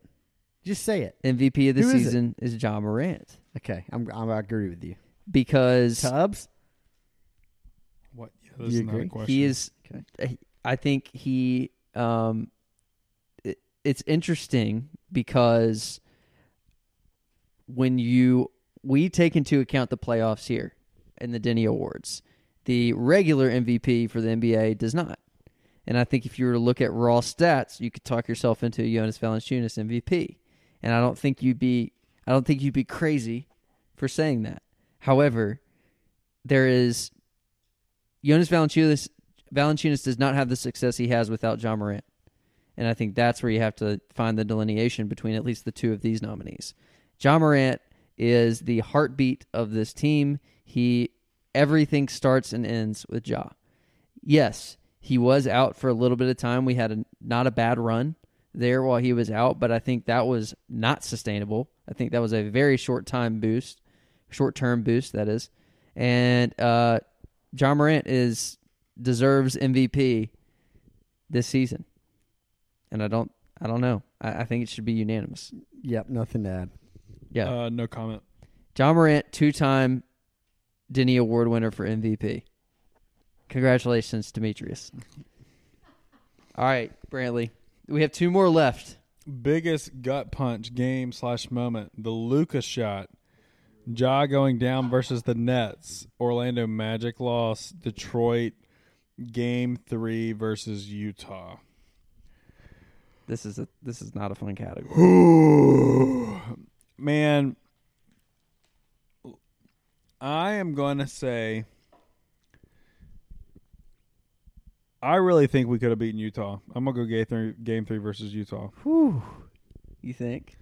Just say it. MVP of the Who is it? season is, Ja Morant Okay, I'm, I'm I agree with you. because Tubbs. What? Yeah, that's you not a agree? question. he is. Okay. I think he. Um, it, it's interesting because when you we take into account the playoffs here in the Denny Awards, the regular MVP for the NBA does not. And I think if you were to look at raw stats, you could talk yourself into a Jonas Valanciunas MVP. And I don't think you'd be I don't think you'd be crazy for saying that. However, there is Jonas Valanciunas Valanciunas does not have the success he has without Ja Morant. And I think that's where you have to find the delineation between at least the two of these nominees. Ja Morant is the heartbeat of this team. He everything starts and ends with Ja. Yes, he was out for a little bit of time. We had a not a bad run there while he was out, but I think that was not sustainable. I think that was a very short time boost, short term boost that is. And uh Ja Morant is deserves MVP this season. And I don't I don't know. I, I think it should be unanimous. Yep, nothing to add. Yeah. Uh, no comment. Ja Morant, two time Denny Award winner for MVP. Congratulations, Demetrius. All right, Brantley. We have two more left. Biggest gut punch game slash moment. The Luka's shot. Ja going down versus the Nets. Orlando Magic loss. Detroit game three versus Utah. This is a this is not a fun category. man, I am going to say. I really think we could have beaten Utah. I'm gonna go game three, game three versus Utah. Whew. You think?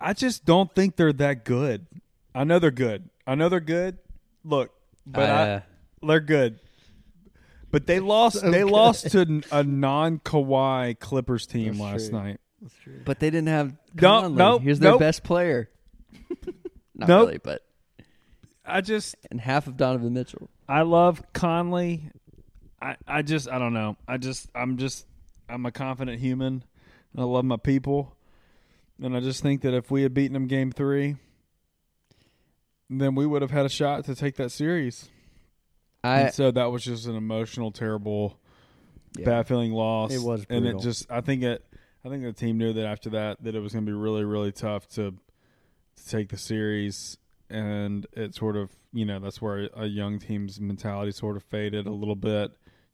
I just don't think they're that good. I know they're good. I know they're good. Look, but I, Uh, they're good. But they lost. So they good. lost to a non Kawhi Clippers team That's last true. night. That's true. but they didn't have No, Conley. no, Here's their nope. best player. Not Nope. really, but I just and half of Donovan Mitchell. I love Conley. I I just I don't know. I just I'm just I'm a confident human. I love my people, and I just think that if we had beaten them game three, then we would have had a shot to take that series. I and so that was just an emotional, terrible, Yeah. bad feeling loss. It was and it just I think it I think the team knew that after that that it was going to be really really tough to to take the series, and it sort of you know that's where a young team's mentality sort of faded a little bit.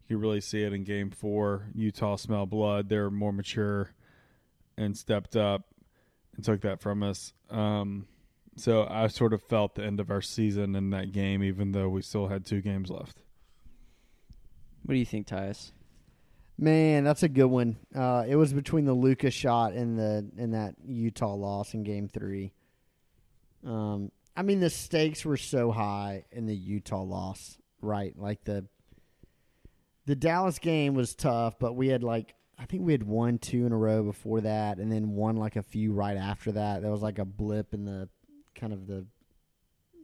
You really see it in Game Four. Utah smelled blood. They're more mature and stepped up and took that from us. Um, so I sort of felt the end of our season in that game, even though we still had two games left. what do you think, Tyus? Man, that's a good one. Uh, it was between the Luka's shot and the and that Utah loss in Game Three. Um, I mean, the stakes were so high in the Utah loss, right? Like the the Dallas game was tough, but we had like I think we had won two in a row before that, and then won like a few right after that. There was like a blip in the kind of the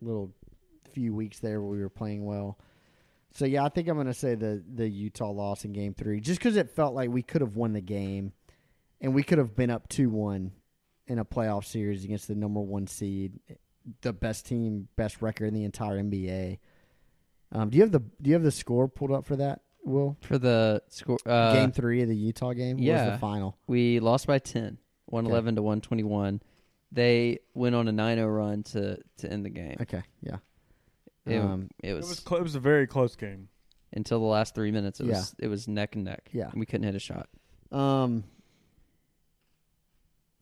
little few weeks there where we were playing well. So yeah, I think I'm going to say the the Utah loss in Game Three, just because it felt like we could have won the game, and we could have been up two one in a playoff series against the number one seed, the best team, best record in the entire NBA. Um, do you have the Do you have the score pulled up for that? Will For the score, uh, game three of the Utah game? What was the final. we lost by 10, 111 to 121. They went on a 9-0 run to to end the game. Okay, yeah. It, Um, it It was, was cl- it was a very close game. until the last three minutes. It was it was neck and neck. Yeah. and we couldn't hit a shot. Um.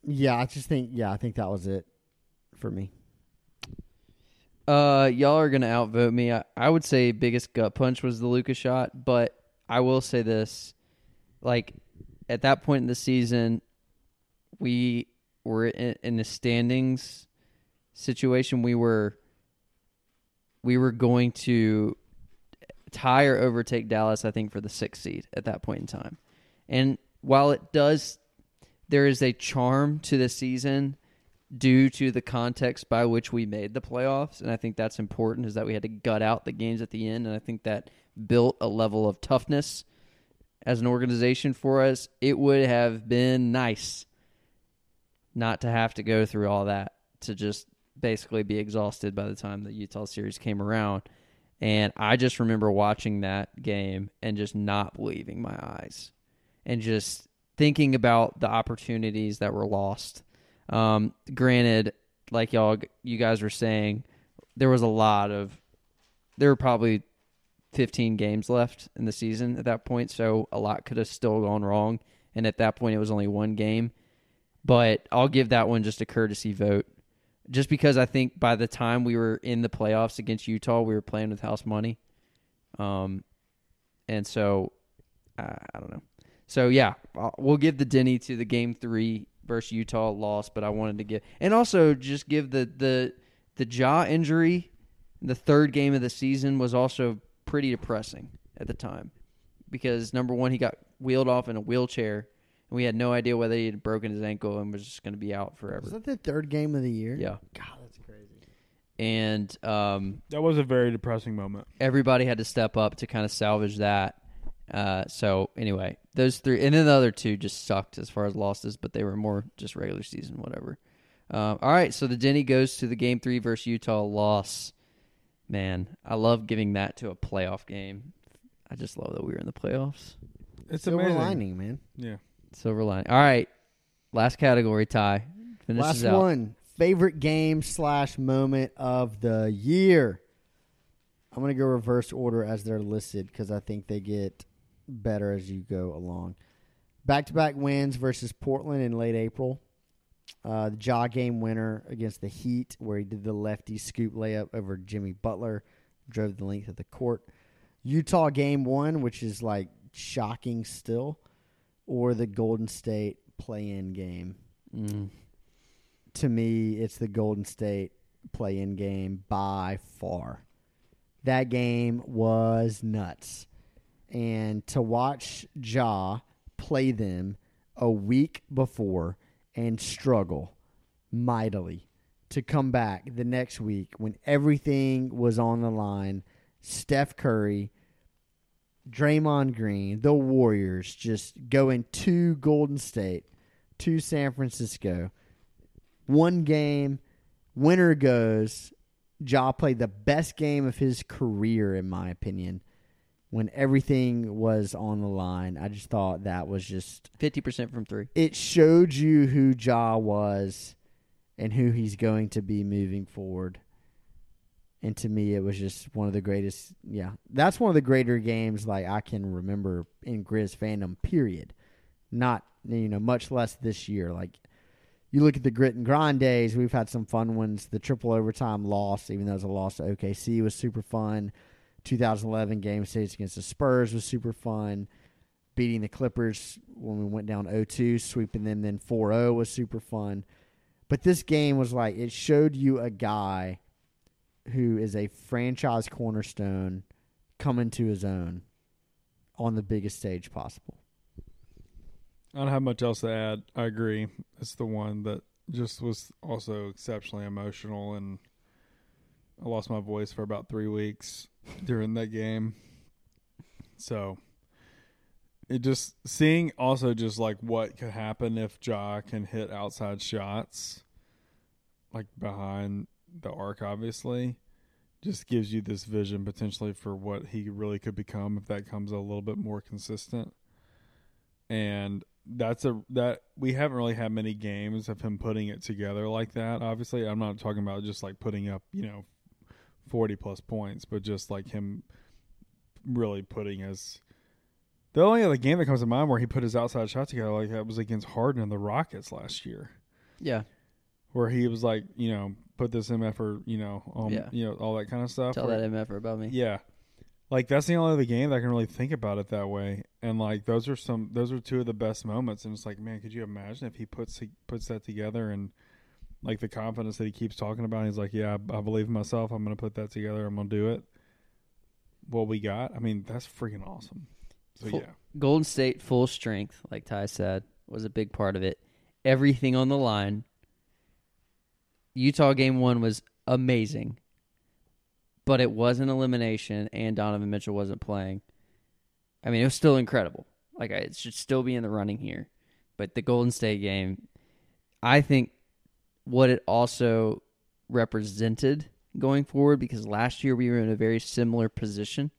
Yeah, I just think yeah, I think that was it for me. Uh, y'all are gonna outvote me. I, I would say biggest gut punch was the Luka's shot, but I will say this: like at that point in the season, we were in, in the standings situation. We were we were going to tie or overtake Dallas. I think for the sixth seed at that point in time, and while it does, there is a charm to the season due to the context by which we made the playoffs and i think that's important is that we had to gut out the games at the end and i think that built a level of toughness as an organization for us. It would have been nice not to have to go through all that to just basically be exhausted by the time the utah series came around. And i just remember watching that game and just not believing my eyes and just thinking about the opportunities that were lost um, granted, like y'all, you guys were saying, there was a lot of, there were probably 15 games left in the season at that point, so a lot could have still gone wrong. And at that point, it was only one game. But I'll give that one just a courtesy vote, just because I think by the time we were in the playoffs against Utah, we were playing with house money. Um, and so I, I don't know. So yeah, we'll give the Denny to the game three versus Utah loss, but I wanted to give and also just give the the the Ja injury, the third game of the season was also pretty depressing at the time because number one he got wheeled off in a wheelchair and we had no idea whether he had broken his ankle and was just going to be out forever. Was that the third game of the year? Yeah, God, that's crazy. and um, That was a very depressing moment. everybody had to step up to kind of salvage that. Uh, so anyway, those three, and then the other two just sucked as far as losses, but they were more just regular season, whatever. Um, all right, so the Denny goes to the game three versus Utah loss. Man, I love giving that to a playoff game. I just love that we were in the playoffs. It's Silver amazing. lining, man. Yeah. Silver line. All right, last category tie. Finishes Last out. one. Favorite game slash moment of the year. I'm gonna go reverse order as they're listed because I think they get better as you go along. Back to back wins versus Portland in late April. Uh, the Ja game winner against the Heat, where he did the lefty scoop layup over Jimmy Butler, drove the length of the court. Utah game one, which is like shocking still, or the Golden State play in game. Mm. To me, it's the Golden State play in game by far. That game was nuts. And to watch Ja play them a week before and struggle mightily to come back the next week when everything was on the line. Steph Curry, Draymond Green, the Warriors just going to Golden State, to San Francisco. One game, winner goes. Ja played the best game of his career, in my opinion, when everything was on the line. I just thought that was just Fifty percent from three. it showed you who Ja was and who he's going to be moving forward. And to me, it was just one of the greatest. Yeah, that's one of the greater games like I can remember in Grizz fandom. Period. Not you know much less this year. Like you look at the grit and grind days, we've had some fun ones. The triple overtime loss, even though it was a loss to OKC, was super fun. 2011 game six against the Spurs was super fun beating the Clippers when we went down 0-2, sweeping them then 4-0 was super fun. But this game was like it showed you a guy who is a franchise cornerstone coming to his own on the biggest stage possible. I don't have much else to add. I agree. It's the one that just was also exceptionally emotional, and I lost my voice for about three weeks during that game. So it just seeing also just like what could happen if Ja can hit outside shots, like behind the arc, obviously, just gives you this vision potentially for what he really could become if that comes a little bit more consistent. And that's a that we haven't really had many games of him putting it together like that. Obviously, I'm not talking about just like putting up, you know, 40 plus points, but just like him really putting his the only other game that comes to mind where he put his outside shot together like that was against Harden and the Rockets last year, Yeah. where he was like, you know, put this effort, you know, um, Yeah. you know, all that kind of stuff. Tell where- that MF about me. yeah. Like that's the only other game that I can really think about it that way. And like those are some those are two of the best moments and it's like, man, could you imagine if he puts he puts that together and like the confidence that he keeps talking about, he's like, Yeah, I, I believe in myself, I'm gonna put that together, I'm gonna do it. What we got, I mean, that's freaking awesome. So Full- yeah. Golden State full strength, like Ty said, was a big part of it. Everything on the line. Utah game one was amazing, but it was an elimination, and Donovan Mitchell wasn't playing. I mean, it was still incredible. Like it should still be in the running here, but the Golden State game, I think, what it also represented going forward because last year we were in a very similar position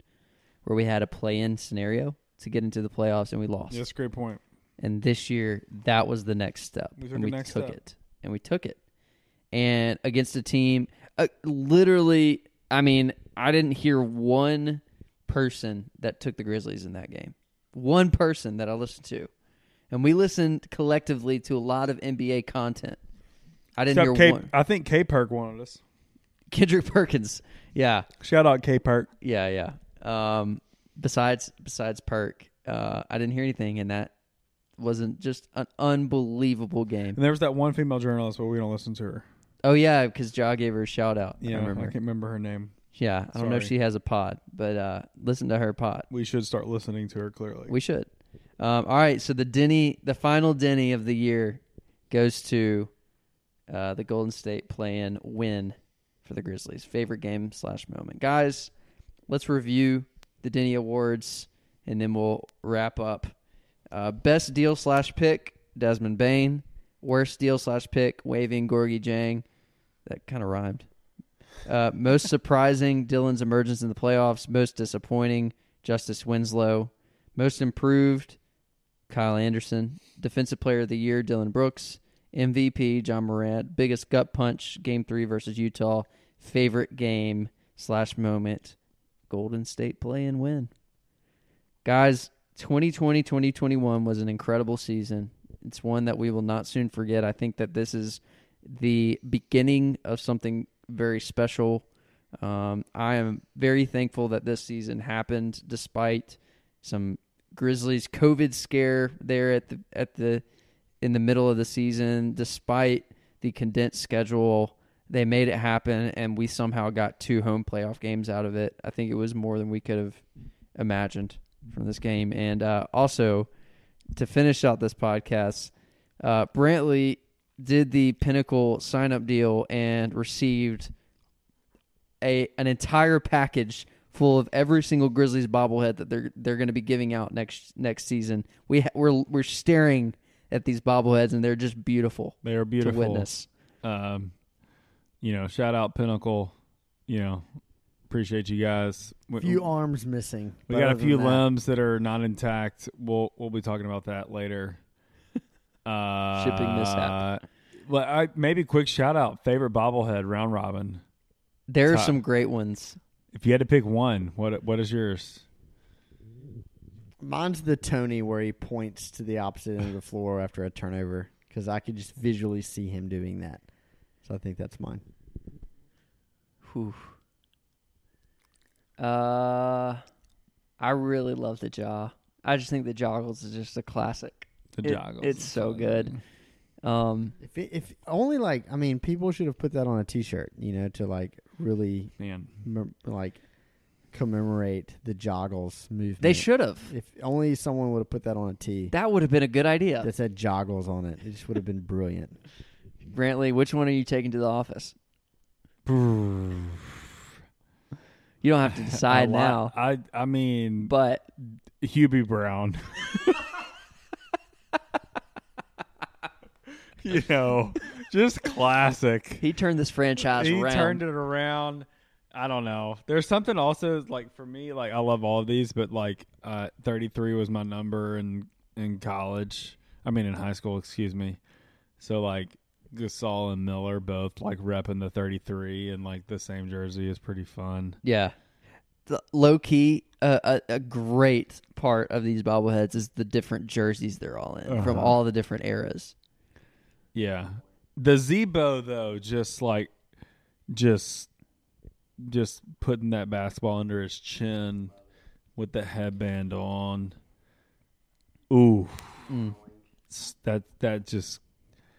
where we had a play-in scenario to get into the playoffs and we lost. That's a great point. And this year, that was the next step. We took and we took step. it. And we took it. And against a team, uh, literally, I mean, I didn't hear one person that took the Grizzlies in that game. One person that I listened to. And we listened collectively to a lot of NBA content. I didn't Except hear K, one. I think K Perk wanted us. Kendrick Perkins. Yeah. Shout out K Perk. Yeah, yeah. Um, besides besides Perk, uh, I didn't hear anything, and that wasn't just an unbelievable game. And there was that one female journalist, but we don't listen to her. Oh yeah, because Ja gave her a shout out. Yeah, I I, remember. can't remember her name. yeah, I don't know if Sorry. she has a pod, but uh, listen to her pod. We should start listening to her clearly. We should. Um, all right, so the Denny, the final Denny of the year, goes to uh, the Golden State play-in win for the Grizzlies. Favorite game slash moment, guys. Let's review the Denny Awards, and then we'll wrap up. Uh, best deal slash pick, Desmond Bane. Worst deal slash pick, waving Gorgui Dieng. That kind of rhymed. Uh, most surprising, Dillon's emergence in the playoffs. Most disappointing, Justice Winslow. Most improved, Kyle Anderson. Defensive Player of the Year, Dillon Brooks. MVP, Ja Morant. Biggest gut punch, Game Three versus Utah. Favorite game slash moment, Golden State play-in win. Guys, 2020 2021 was an incredible season. It's one that we will not soon forget. I think that this is the beginning of something very special. Um, I am very thankful that this season happened despite some Grizzlies COVID scare there at the at the in the middle of the season, despite the condensed schedule. They made it happen, and we somehow got two home playoff games out of it. I think it was more than we could have imagined from this game. And uh, also, to finish out this podcast, uh, Brantley did the Pinnacle sign up deal and received a an entire package full of every single Grizzlies bobblehead that they're they're going to be giving out next next season. We ha- we're we're staring at these bobbleheads and they're just beautiful, They are beautiful. to witness. Um, you know, shout out Pinnacle. You know, appreciate you guys. We, few arms missing. we got a few that- limbs that are not intact. We'll we'll be talking about that later. Uh, Shipping mishap. Well, I, maybe quick shout out favorite bobblehead round robin. There are Top. some great ones. If you had to pick one, what what is yours? Mine's the Tony where he points to the opposite end of the floor after a turnover because I could just visually see him doing that. So I think that's mine. Whew. Uh, I really love the Ja. I just think the joggles is just a classic. The It- joggles. it's so fun. good. Um, If it, if only like I mean, people should have put that on a T-shirt, you know, to like really man. mem- like commemorate the joggles movement. they should have. If only someone would have put that on a tee That would have been a good idea. that said joggles on it. It just would have been brilliant. Brantley, which one are you taking to the office? You don't have to decide A lot- now, I I mean, but Hubie Brown. you know, just classic. he turned this franchise he around. turned it around. I don't know. There's something also like for me, like I love all of these, but like uh, 33 was my number in in college. I mean, in high school, excuse me. So like Gasol and Miller both like repping the 33 and like the same jersey is pretty fun. Yeah. The low key, uh, a, a great part of these bobbleheads is the different jerseys they're all in from Uh-huh. all the different eras. Yeah. The Z-Bo though, just like just just putting that basketball under his chin with the headband on. Ooh, Mm. that that just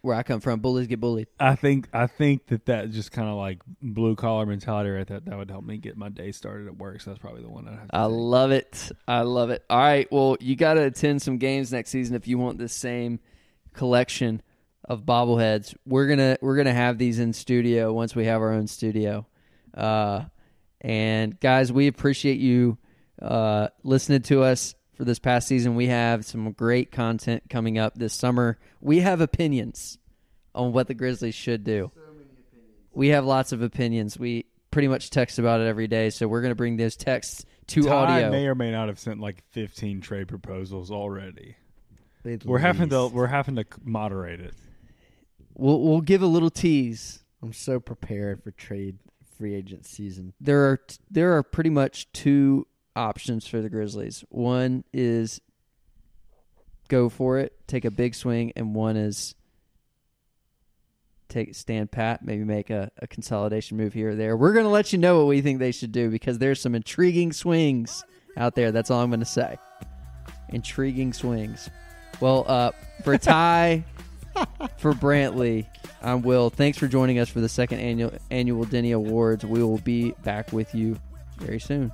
Where I come from, bullies get bullied. I think I think that that just kind of like blue collar mentality right that that would help me get my day started at work. So that's probably the one I have. To I take. love it. I love it. All right. Well, you got to attend some games next season if you want this same collection of bobbleheads. We're gonna we're gonna have these in studio once we have our own studio. Uh, and guys, we appreciate you uh, listening to us for this past season. We have some great content coming up this summer. We have opinions on what the Grizzlies should do. We have lots of opinions. We pretty much text about it every day, so we're going to bring those texts to Ty audio. may or may not have sent like 15 trade proposals already. At We're having to we're having to moderate it. We'll we'll give a little tease. I'm so prepared for trade free agent season. There are there are pretty much two options for the Grizzlies. One is go for it, take a big swing, and one is take stand pat, maybe make a, a consolidation move here or there. We're gonna let you know what we think they should do because there's some intriguing swings out there. That's all I'm gonna say. Intriguing swings. Well, uh, for Ty, for Brantley, I'm Will. Thanks for joining us for the second annual annual Denny Awards. We will be back with you very soon.